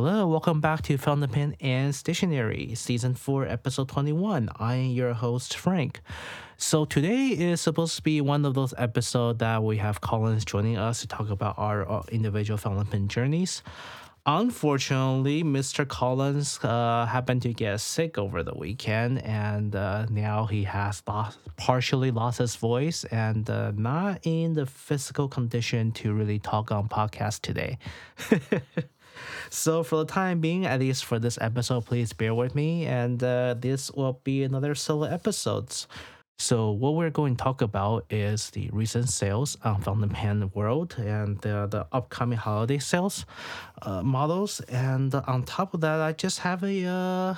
Hello, welcome back to Fountain Pen and Stationery, Season 4, Episode 21. I am your host, Frank. So today is supposed to be one of those episodes that we have Collins joining us to talk about our uh, individual fountain pen journeys. Unfortunately, Mr. Collins uh, happened to get sick over the weekend, and uh, now he has lost, partially lost his voice and uh, not in the physical condition to really talk on podcast today. so for the time being, at least for this episode, please bear with me, and uh, this will be another solo episodes. So what we're going to talk about is the recent sales on Fountain Pen World and the, the upcoming holiday sales uh, models. And on top of that, I just have a uh,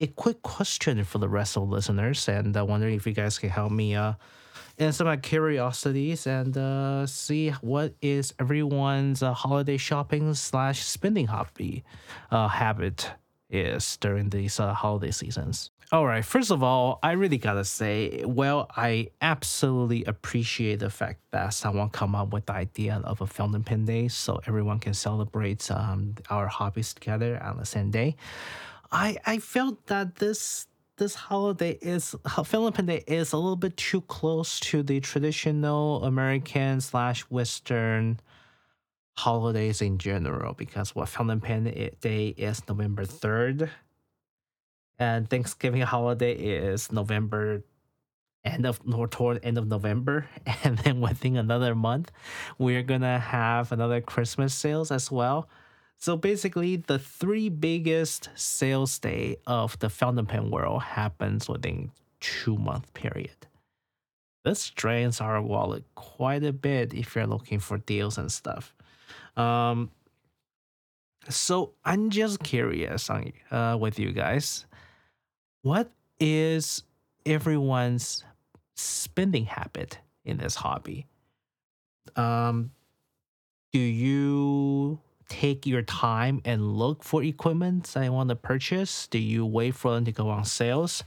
a quick question for the rest of the listeners, and I wonder if you guys can help me uh, answer my curiosities and uh, see what is everyone's uh, holiday shopping slash spending hobby uh, habit is during these uh, holiday seasons. All right, first of all, I really gotta say, well, I absolutely appreciate the fact that someone come up with the idea of a fountain pen day so everyone can celebrate um, our hobbies together on the same day. I I felt that this this holiday is uh, fountain pen day is a little bit too close to the traditional American slash Western holidays in general because what pen day is November third and Thanksgiving holiday is November end of or toward end of November, and then within another month, we're gonna have another Christmas sales as well. So basically, the three biggest sales day of the fountain pen world happens within two month period. This drains our wallet quite a bit if you're looking for deals and stuff. Um, so I'm just curious on uh, with you guys what is everyone's spending habit in this hobby? Um, do you take your time and look for equipment that you want to purchase? Do you wait for them to go on sales?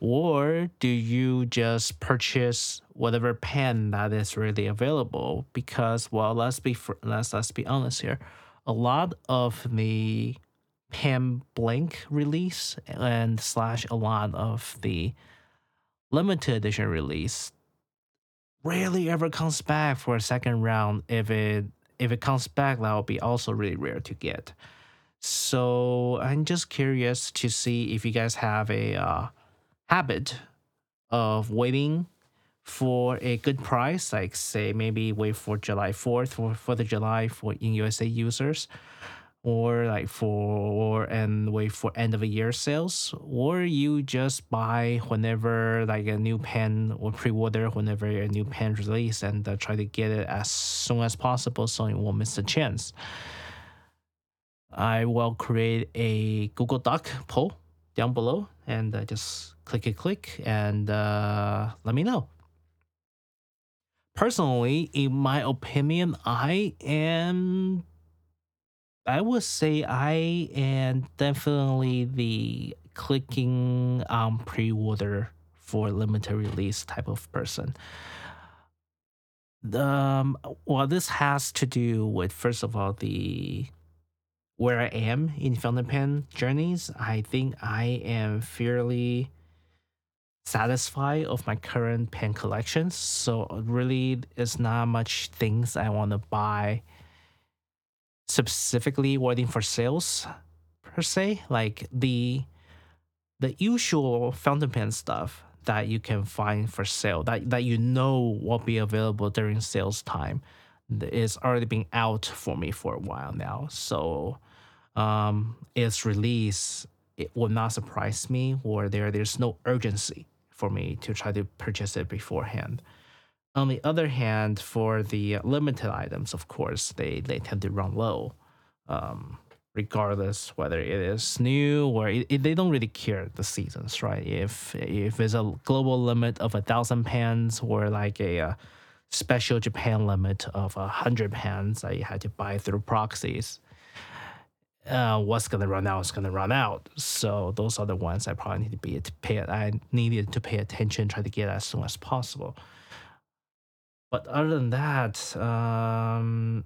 Or do you just purchase whatever pen that is really available? Because well, let's be let's let's be honest here. A lot of the Pen Blank release and slash a lot of the limited edition release rarely ever comes back for a second round. If it if it comes back, that will be also really rare to get. So I'm just curious to see if you guys have a uh, habit of waiting for a good price, like say maybe wait for July 4th for for the July for in USA users or like for and wait for end of a year sales or you just buy whenever like a new pen or pre-order whenever a new pen release and uh, try to get it as soon as possible so you won't miss a chance. I will create a google doc poll down below and uh, just click it click and uh, let me know. Personally in my opinion i am I would say I am definitely the clicking um, pre-order for limited release type of person. Um, well, this has to do with first of all the where I am in fountain pen journeys. I think I am fairly satisfied of my current pen collections. So really, it's not much things I want to buy specifically waiting for sales per se. Like the the usual fountain pen stuff that you can find for sale that, that you know will be available during sales time is already been out for me for a while now. So um, its release it will not surprise me or there there's no urgency for me to try to purchase it beforehand. On the other hand, for the limited items, of course, they, they tend to run low, um, regardless whether it is new or it, it, they don't really care the seasons, right? If if it's a global limit of a thousand pens or like a, a special Japan limit of a hundred pens that you had to buy through proxies, uh, what's gonna run out is gonna run out. So those are the ones I probably need to be to pay. I needed to pay attention, try to get as soon as possible. But other than that, um,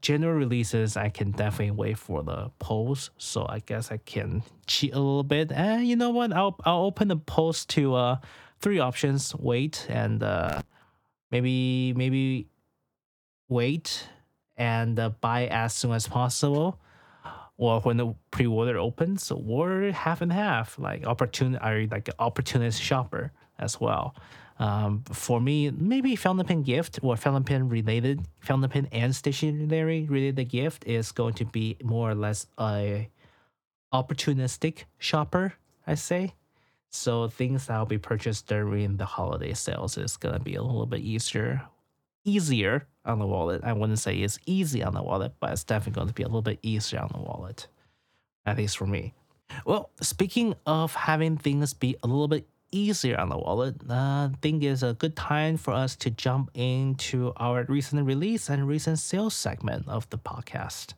general releases, I can definitely wait for the polls. So I guess I can cheat a little bit. And you know what? I'll I'll open the polls to uh three options: wait and uh maybe maybe wait and uh, buy as soon as possible or when the pre-order opens or half and half like opportunity are like opportunist shopper as well um, for me maybe fountain pen gift or fountain pen related fountain pen and stationery related gift is going to be more or less a opportunistic shopper i say so things that will be purchased during the holiday sales is going to be a little bit easier easier on the wallet. I wouldn't say it's easy on the wallet, but it's definitely going to be a little bit easier on the wallet, at least for me. Well, speaking of having things be a little bit easier on the wallet, uh, I think it's a good time for us to jump into our recent release and recent sales segment of the podcast.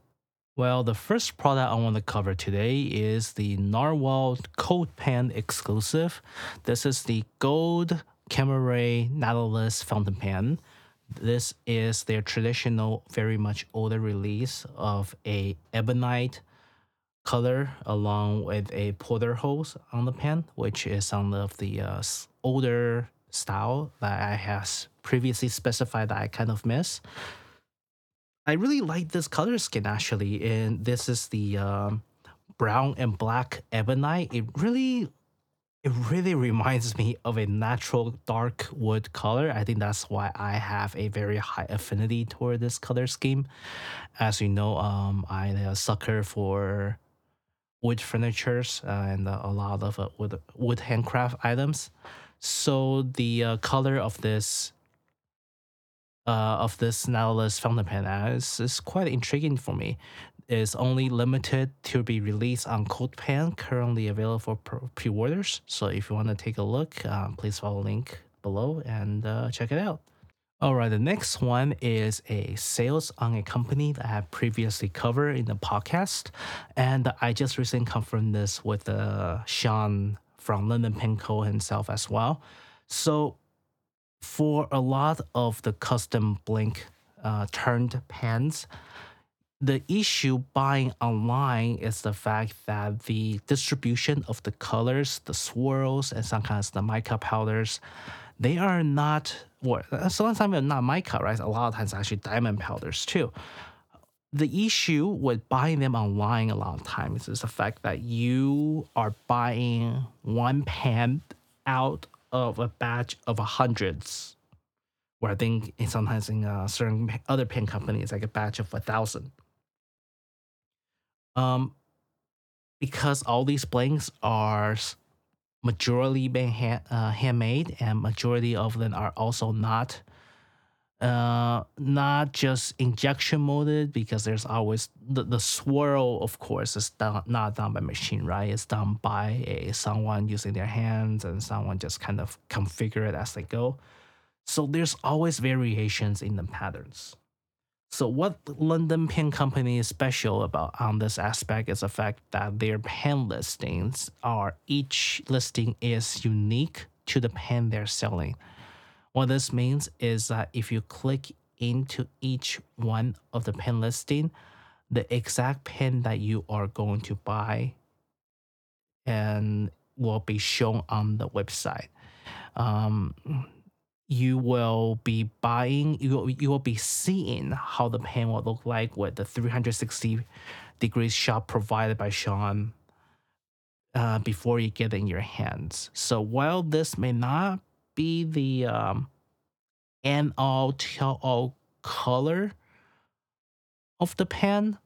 Well, the first product I want to cover today is the Narwhal Cultpen exclusive. This is the gold Camera ray Nautilus fountain pen. This is their traditional, very much older release of a ebonite color along with a porter hose on the pen, which is some of the uh, older style that I have previously specified that I kind of miss. I really like this color scheme actually, and this is the um, brown and black ebonite. It really it really reminds me of a natural dark wood color. I think that's why I have a very high affinity toward this color scheme. As you know, um, I'm a sucker for wood furnitures uh, and uh, a lot of uh, wood, wood handcraft items. So the color of this uh, of this Nautilus fountain pen is, is quite intriguing for me is only limited to be released on Cultpen, currently available for pre-orders. So if you want to take a look, please follow the link below and uh, check it out. All right, the next one is a sales on a company that I have previously covered in the podcast, and I just recently confirmed this with uh, Sean from London Pen Co himself as well. So, for a lot of the custom blank uh, turned pens, the issue buying online is the fact that the distribution of the colors, the swirls, and sometimes the mica powders, they are not, well, sometimes they're not mica, right? A lot of times actually diamond powders too. The issue with buying them online a lot of times is the fact that you are buying one pen out of a batch of hundreds, where I think sometimes in uh, certain other pen companies, like a batch of a thousand. Um, because all these blanks are majority being hand, uh, handmade and majority of them are also not uh not just injection molded because there's always the, the swirl of course is done not done by machine right? It's done by a someone using their hands and someone just kind of configure it as they go. So there's always variations in the patterns so what London Pen Company is special about on this aspect is the fact that their pen listings are each listing is unique to the pen they're selling. What this means is that if you click into each one of the pen listing, the exact pen that you are going to buy and will be shown on the website. Um, you will be buying you will, you will be seeing how the pen will look like with the 360 degrees shot provided by Sean uh, before you get it in your hands. So while this may not be the um, end all tell all color of the pen,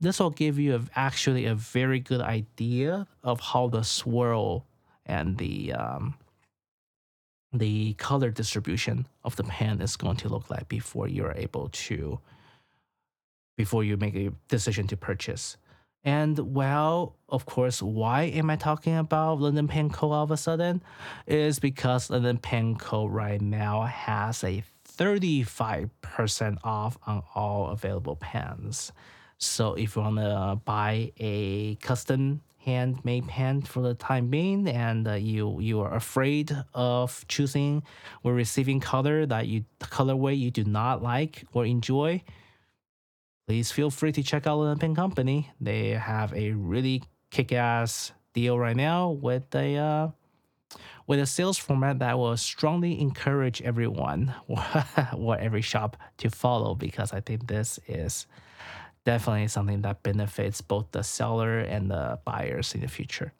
this will give you a, actually a very good idea of how the swirl and the um, the color distribution of the pen is going to look like before you're able to before you make a decision to purchase. And well, of course, why am I talking about London Pen Co all of a sudden? Is because London Pen Co right now has a 35% off on all available pens. So if you want to buy a custom handmade pen for the time being, and uh, you you are afraid of choosing or receiving color that you colorway you do not like or enjoy, please feel free to check out the Pen Company. They have a really kick-ass deal right now with a uh, with a sales format that will strongly encourage everyone or every shop to follow because I think this is definitely something that benefits both the seller and the buyers in the future.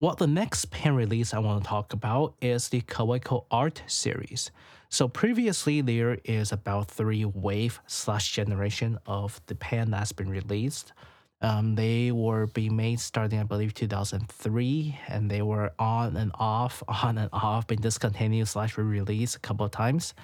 Well, the next pen release I want to talk about is the Kaweco Art series. So previously, there is about three wave slash generation of the pen that's been released. Um, they were being made starting, I believe, 2003, and they were on and off, on and off, been discontinued slash re-released a couple of times.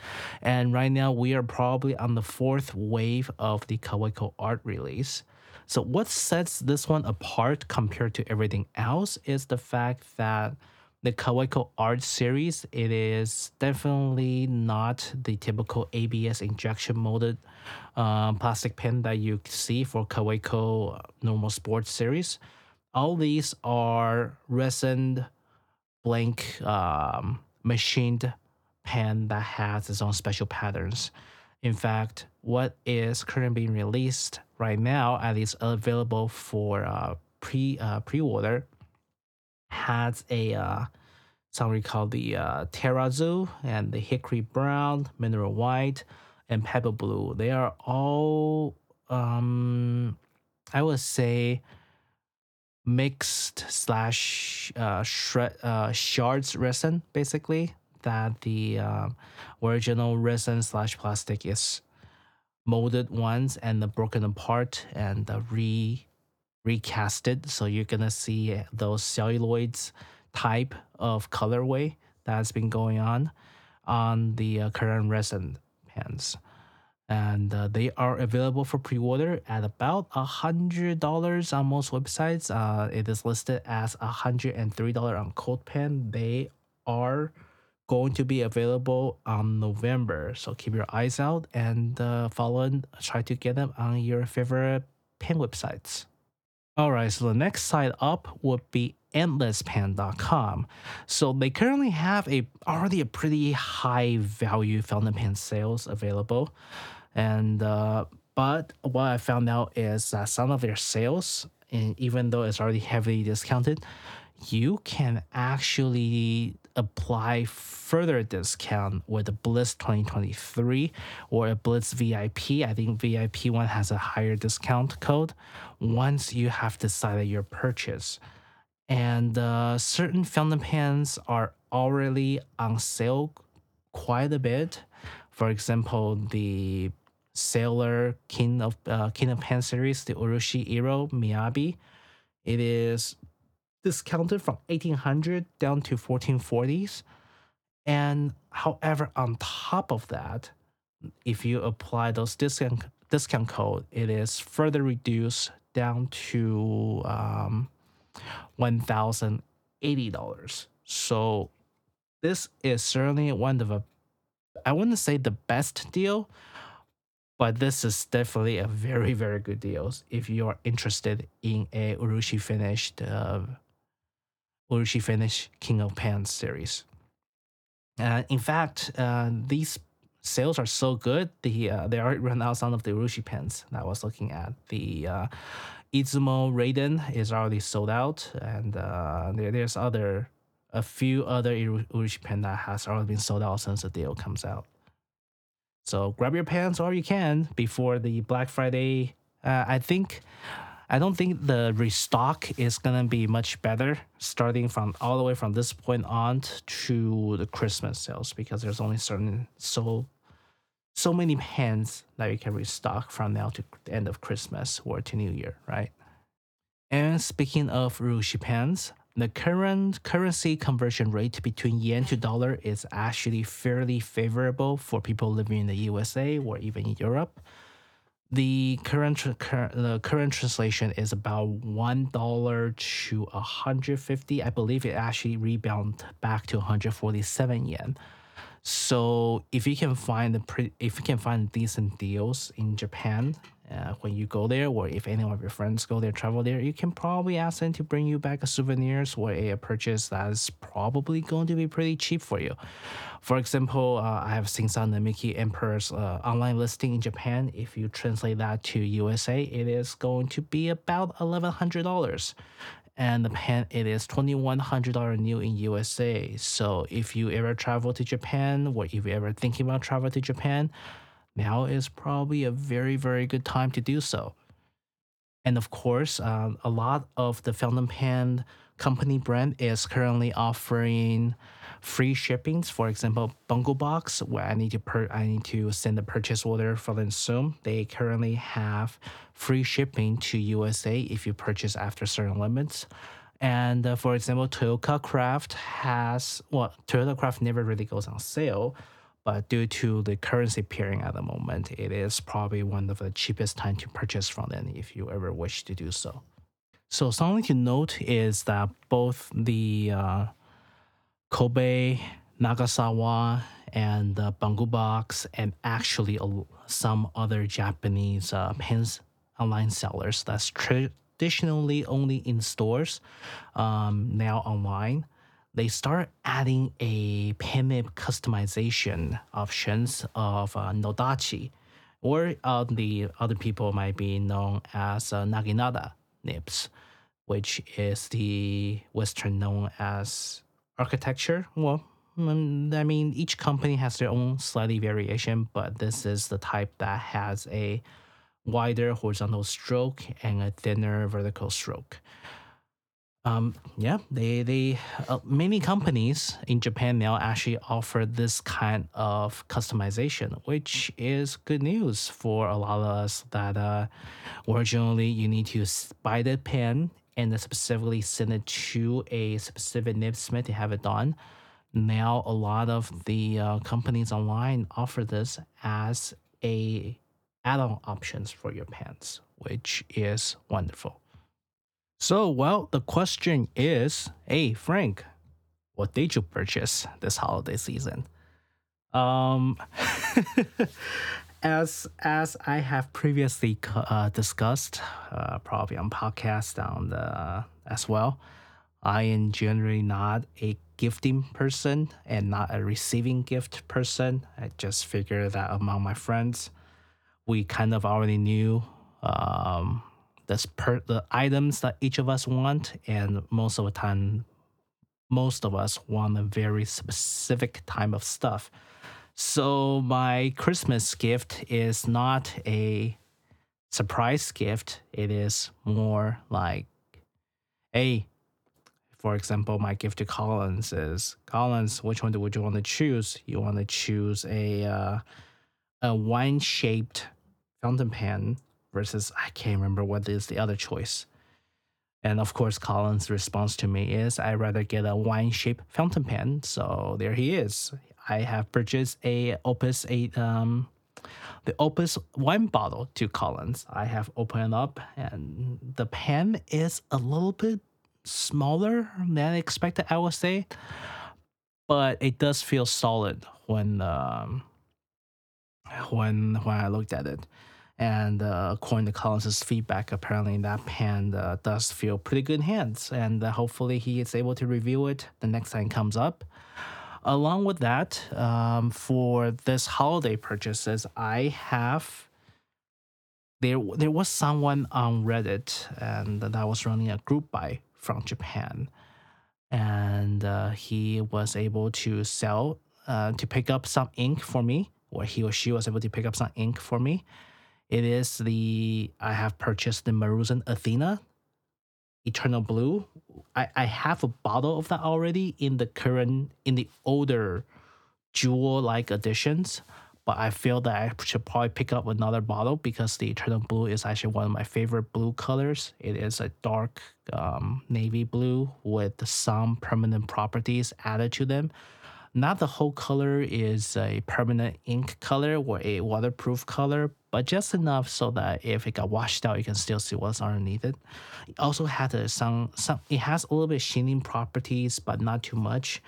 And right now, we are probably on the fourth wave of the Kaweco art release. So what sets this one apart compared to everything else is the fact that the Kaweco art series, it is definitely not the typical ABS injection molded um, plastic pen that you see for Kaweco normal sports series. All these are resin blank um, machined pen that has its own special patterns. In fact, what is currently being released right now, at least available for uh, pre uh, pre order, has a uh, something called the uh, Terrazzo and the Hickory Brown, Mineral White, and Pebble Blue. They are all, um, I would say, mixed slash uh, shred, uh, shards resin, basically. That the uh, original resin slash plastic is molded once and the broken apart and the re recasted. So you're gonna see those celluloids type of colorway that's been going on on the uh, current resin pens. And uh, they are available for pre-order at about a hundred dollars on most websites. Uh, it is listed as a hundred and three dollar on Cultpen. They are going to be available on November, so keep your eyes out and uh, follow and try to get them on your favorite pen websites. All right, so the next site up would be endlesspen.com. So they currently have a already a pretty high value fountain pen sales available, and uh, but what I found out is that some of their sales, and even though it's already heavily discounted, you can actually apply further discount with a Blitz 2023 or a Blitz VIP. I think VIP one has a higher discount code once you have decided your purchase. And uh, certain fountain pens are already on sale quite a bit. For example, the Sailor King of uh, King of Pen series, the Urushi Iro Miyabi, it is discounted from 1800 down to 1440s. And however, on top of that, if you apply those discount discount code, it is further reduced down to um, one thousand eighty dollars. So this is certainly one of a I wouldn't say the best deal, but this is definitely a very very good deal if you are interested in a Urushi finished uh, Urushi Finish King of Pens series. Uh, in fact, uh, these sales are so good, the uh, they already run out some of the Urushi pens that I was looking at. The uh, Izumo Raiden is already sold out, and uh, there, there's other a few other Urushi pen that has already been sold out since the deal comes out. So grab your pens all you can before the Black Friday. Uh, I think I don't think the restock is gonna be much better starting from all the way from this point on to the Christmas sales because there's only certain so so many pens that you can restock from now to the end of Christmas or to New Year, right? And speaking of Urushi pens, the current currency conversion rate between yen to dollar is actually fairly favorable for people living in the USA or even in Europe the current current the current translation is about one dollar to hundred fifty. I believe it actually rebound back to 147 yen. So if you can find the pre, if you can find decent deals in Japan uh, when you go there, or if any of your friends go there, travel there, you can probably ask them to bring you back a souvenirs or a, purchase that's probably going to be pretty cheap for you. For example, uh, I have seen some the Mickey Emperor's uh, online listing in Japan. If you translate that to USA, it is going to be about eleven hundred dollars and the pen it is $2100 new in USA. So if you ever travel to Japan or if you ever thinking about travel to Japan, now is probably a very very good time to do so. And of course, uh, a lot of the fountain pen company brand is currently offering free shippings. For example, Bungubox, where I need to per I need to send a purchase order for them soon. They currently have free shipping to USA if you purchase after certain limits. And uh, for example, Toyooka Craft has well, Toyooka Craft never really goes on sale, but due to the currency pairing at the moment, it is probably one of the cheapest time to purchase from them if you ever wish to do so. So something to note is that both the uh, Kobe, Nagasawa, and uh, Bungubox, and actually some other Japanese uh, pens online sellers that's traditionally only in stores, um, now online. They start adding a nib customization options of uh, Nodachi, or uh, the other people might be known as uh, Naginata nibs, which is the Western known as architecture. Well, mm, I mean, each company has their own slightly variation, but this is the type that has a wider horizontal stroke and a thinner vertical stroke. Um, yeah, they they uh, many companies in Japan now actually offer this kind of customization, which is good news for a lot of us that uh, originally you need to buy the pen and specifically send it to a specific nib smith to have it done. Now, a lot of the uh, companies online offer this as a add-on options for your pens, which is wonderful. So, well, the question is, hey Frank, what did you purchase this holiday season? Um, as as I have previously uh, discussed, uh, probably on podcast on the as well, I am generally not a gifting person and not a receiving gift person. I just figure that among my friends, we kind of already knew um, this per the items that each of us want, and most of the time, most of us want a very specific type of stuff so my Christmas gift is not a surprise gift. It is more like, hey, for example, my gift to Collins is Collins. Which one would you want to choose? You want to choose a uh, a wine shaped fountain pen versus I can't remember what is the other choice. And of course, Collins' response to me is, I'd rather get a wine shaped fountain pen. So there he is. I have purchased a Opus 8, um, the Opus wine bottle to Collins. I have opened up, and the pen is a little bit smaller than expected, I would say, but it does feel solid when um, when when I looked at it. And uh, according to Collins's feedback, apparently that pen uh, does feel pretty good in hands, and uh, hopefully he is able to review it the next time it comes up. Along with that, um, for this holiday purchases, I have there there was someone on Reddit and that was running a group buy from Japan, and uh, he was able to sell uh, to pick up some ink for me, or he or she was able to pick up some ink for me. It is the I have purchased the Maruzen Athena Eternal Blue. I, I have a bottle of that already in the current in the older jewel like editions, but I feel that I should probably pick up another bottle because the Eternal Blue is actually one of my favorite blue colors. It is a dark um, navy blue with some permanent properties added to them. Not the whole color is a permanent ink color or a waterproof color, but just enough so that if it got washed out, you can still see what's underneath it. It also had a, some some. It has a little bit shining properties, but not too much.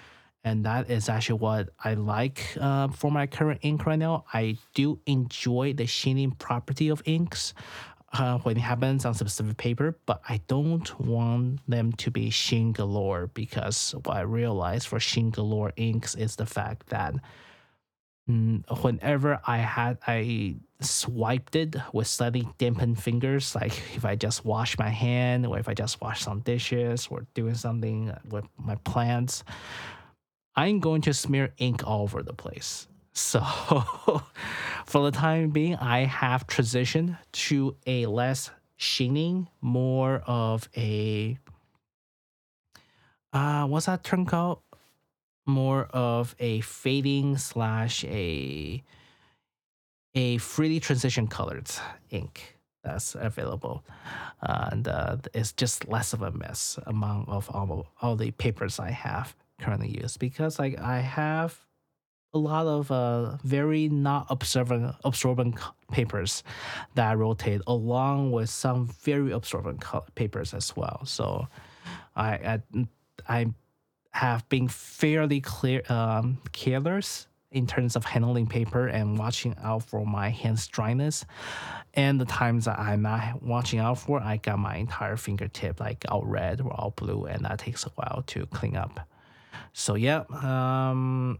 and that is actually what I like uh, for my current ink right now. I do enjoy the sheening property of inks uh, when it happens on specific paper, but I don't want them to be sheen galore because what I realized for sheen galore inks is the fact that mm, whenever I had I swiped it with slightly dampened fingers, like if I just wash my hand or if I just wash some dishes or doing something with my plants, I'm going to smear ink all over the place. So for the time being, I have transitioned to a less sheening, more of a uh what's that term called? More of a fading slash a a freely transition colored ink that's available, and uh, it's just less of a mess among of all, all the papers I have currently used because like I have a lot of uh, very not absorbent absorbent papers that rotate along with some very absorbent papers as well. So I I, I have been fairly clear um, careless in terms of handling paper and watching out for my hands dryness. And the times that I'm not watching out for, I got my entire fingertip like all red or all blue, and that takes a while to clean up. So yeah, um,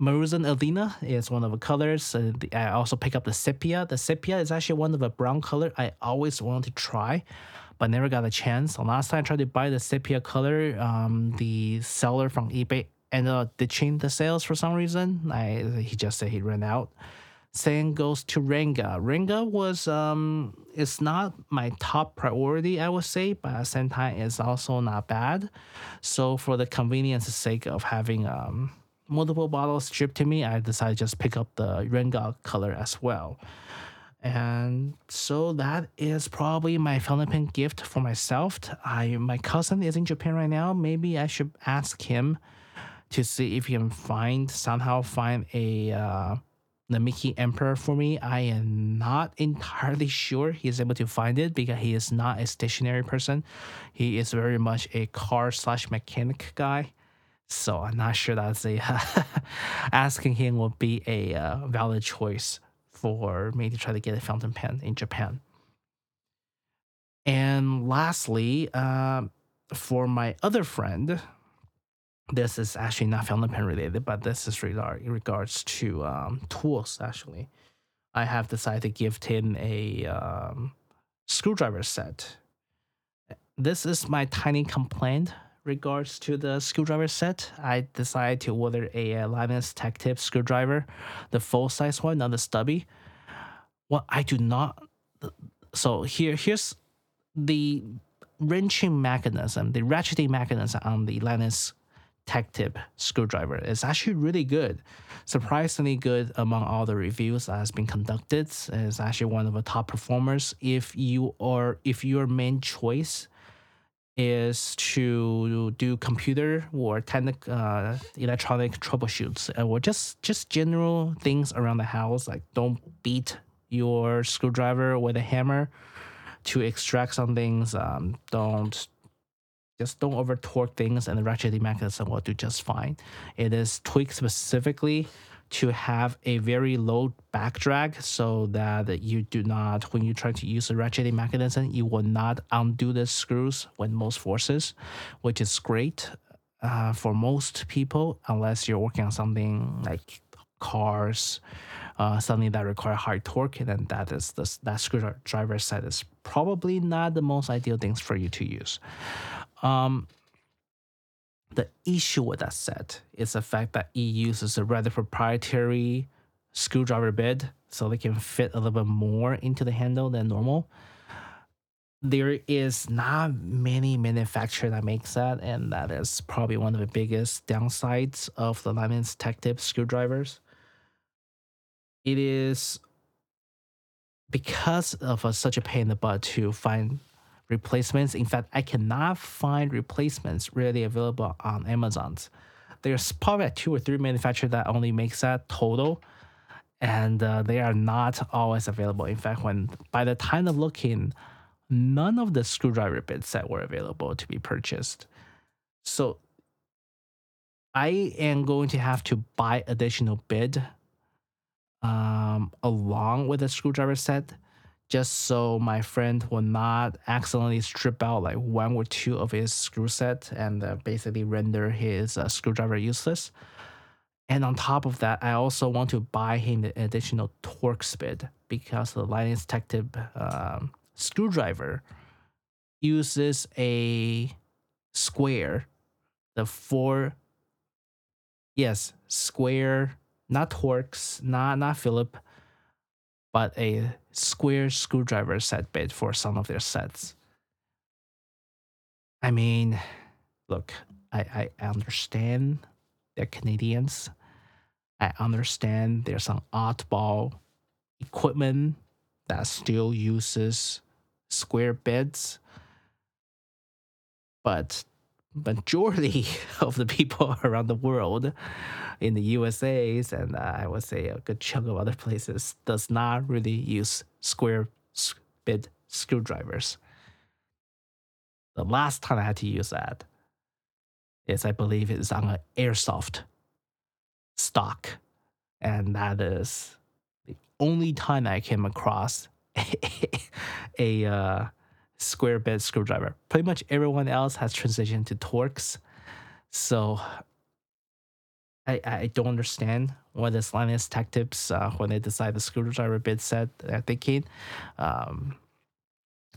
Maruzen Athena is one of the colors. Uh, I also pick up the Sepia. The Sepia is actually one of the brown color I always wanted to try, but never got a chance. The last time I tried to buy the Sepia color, um, the seller from eBay ended up ditching the sales for some reason. I, he just said he ran out. Same goes to Renga. Renga was um it's not my top priority, I would say, but at the same time it's also not bad. So for the convenience sake of having um multiple bottles shipped to me, I decided to just pick up the Renga color as well. And so that is probably my pen gift for myself. I my cousin is in Japan right now. Maybe I should ask him to see if he can find somehow find a uh, the Mickey Emperor for me. I am not entirely sure he is able to find it because he is not a stationary person. He is very much a car slash mechanic guy. So I'm not sure that's a asking him will be a uh, valid choice for me to try to get a fountain pen in Japan. And lastly, uh, for my other friend, this is actually not fountain pen related, but this is regard in regards to um, tools. Actually, I have decided to give him a um, screwdriver set. This is my tiny complaint regards to the screwdriver set. I decided to order a, uh, a Linus Tech Tip screwdriver, the full size one, not the stubby. Well, I do not. So here, here's the wrenching mechanism, the ratcheting mechanism on the Linus tech tip screwdriver. It's actually really good, surprisingly good among all the reviews that has been conducted. It's actually one of the top performers. If you are if your main choice is to do computer or technic, uh, electronic troubleshoots uh, or just just general things around the house, like don't beat your screwdriver with a hammer to extract some things. Um, don't just don't over torque things and the ratcheting mechanism will do just fine. It is tweaked specifically to have a very low back drag so that you do not, when you try to use the ratcheting mechanism, you will not undo the screws when most forces, which is great uh, for most people, unless you're working on something like cars, uh, something that require high torque, then that is the, that screwdriver set is probably not the most ideal things for you to use. Um, the issue with that set is the fact that it uses a rather proprietary screwdriver bit, so they can fit a little bit more into the handle than normal. There is not many manufacturer that makes that, and that is probably one of the biggest downsides of the Linus Tech Tip screwdrivers. It is because of a, such a pain in the butt to find replacements. In fact, I cannot find replacements really available on Amazon's. There's probably two or three manufacturers that only makes that total, and uh, they are not always available. In fact, when by the time of looking, none of the screwdriver bits that were available to be purchased. So I am going to have to buy additional bit um, along with the screwdriver set just so my friend will not accidentally strip out like one or two of his screw set and uh, basically render his uh, screwdriver useless. And on top of that, I also want to buy him the additional Torx bit because the Linus Tech Tip um, screwdriver uses a square, the four, yes, square, not Torx, not not Philip, but a square screwdriver set bit for some of their sets. I mean, look, I, I understand they're Canadians. I understand there's some oddball equipment that still uses square bits, but majority of the people around the world in the USA's and uh, I would say a good chunk of other places does not really use square bit screwdrivers. The last time I had to use that is I believe it's on an airsoft stock, and that is the only time I came across a, a uh, square bit screwdriver. Pretty much everyone else has transitioned to Torx. So I, I don't understand what this Linus Tech Tips uh, when they decide the screwdriver bit set they're thinking. Um,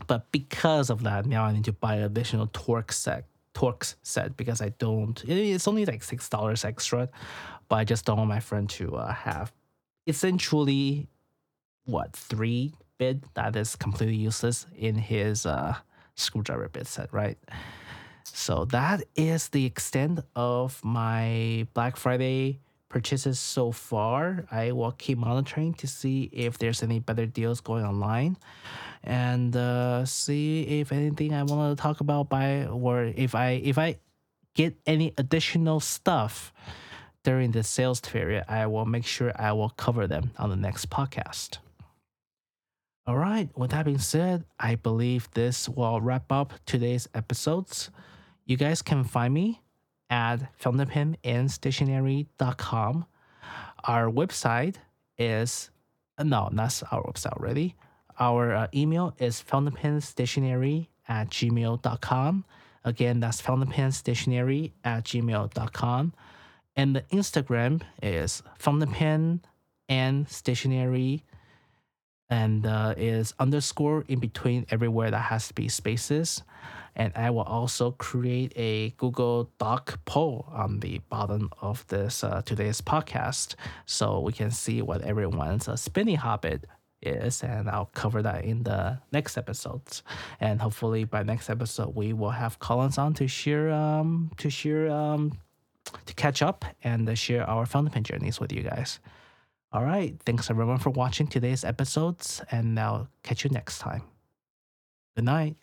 but because of that, now I need to buy an additional Torx set. Torx set because I don't. It's only like six dollars extra, but I just don't want my friend to uh, have essentially what three bit that is completely useless in his uh, screwdriver bit set, right? So that is the extent of my Black Friday purchases so far. I will keep monitoring to see if there's any better deals going online and uh, see if anything I want to talk about by or if I if I get any additional stuff during the sales period, I will make sure I will cover them on the next podcast. All right, with that being said, I believe this will wrap up today's episodes. You guys can find me at fountainpenandstationery.com. Our website is, no, that's our website already. Our uh, email is fountainpenstationery at gmail.com. Again, that's fountainpenstationery at gmail.com. And the Instagram is stationery and uh, is underscore in between everywhere that has to be spaces. And I will also create a Google Doc poll on the bottom of this uh, today's podcast so we can see what everyone's uh, spinning hobbit is, and I'll cover that in the next episodes. And hopefully by next episode we will have Collins on to share um to share um to catch up and uh, share our fountain pen journeys with you guys. All right. Thanks everyone for watching today's episodes, and I'll catch you next time. Good night.